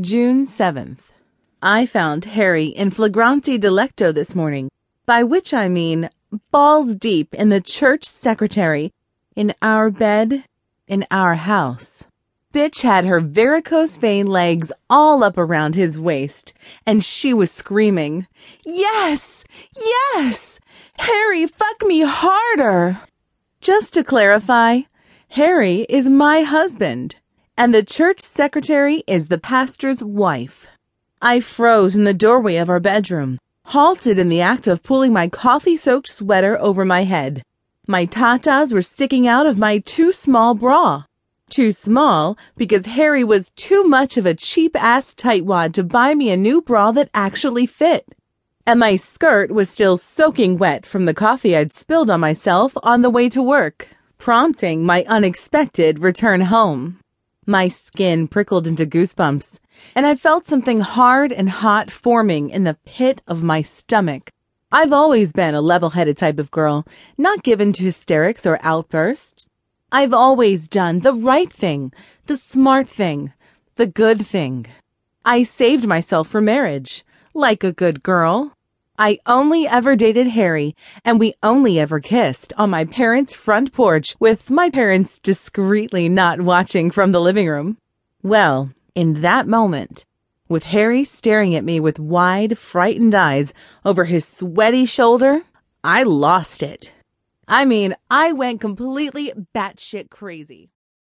June 7th. I found Harry in flagrante delicto this morning, by which I mean balls deep in the church secretary, in our bed, in our house. Bitch had her varicose vein legs all up around his waist, and she was screaming, Yes! Yes! Harry, fuck me harder! Just to clarify, Harry is my husband and the church secretary is the pastor's wife. I froze in the doorway of our bedroom, halted in the act of pulling my coffee soaked sweater over my head. My tatas were sticking out of my too small bra. Too small because Harry was too much of a cheap ass tightwad to buy me a new bra that actually fit. And my skirt was still soaking wet from the coffee I'd spilled on myself on the way to work, prompting my unexpected return home. My skin prickled into goosebumps, and I felt something hard and hot forming in the pit of my stomach. I've always been a level headed type of girl, not given to hysterics or outbursts. I've always done the right thing, the smart thing, the good thing. I saved myself for marriage, like a good girl. I only ever dated Harry, and we only ever kissed on my parents' front porch with my parents discreetly not watching from the living room. Well, in that moment, with Harry staring at me with wide, frightened eyes over his sweaty shoulder, I lost it. I mean, I went completely batshit crazy.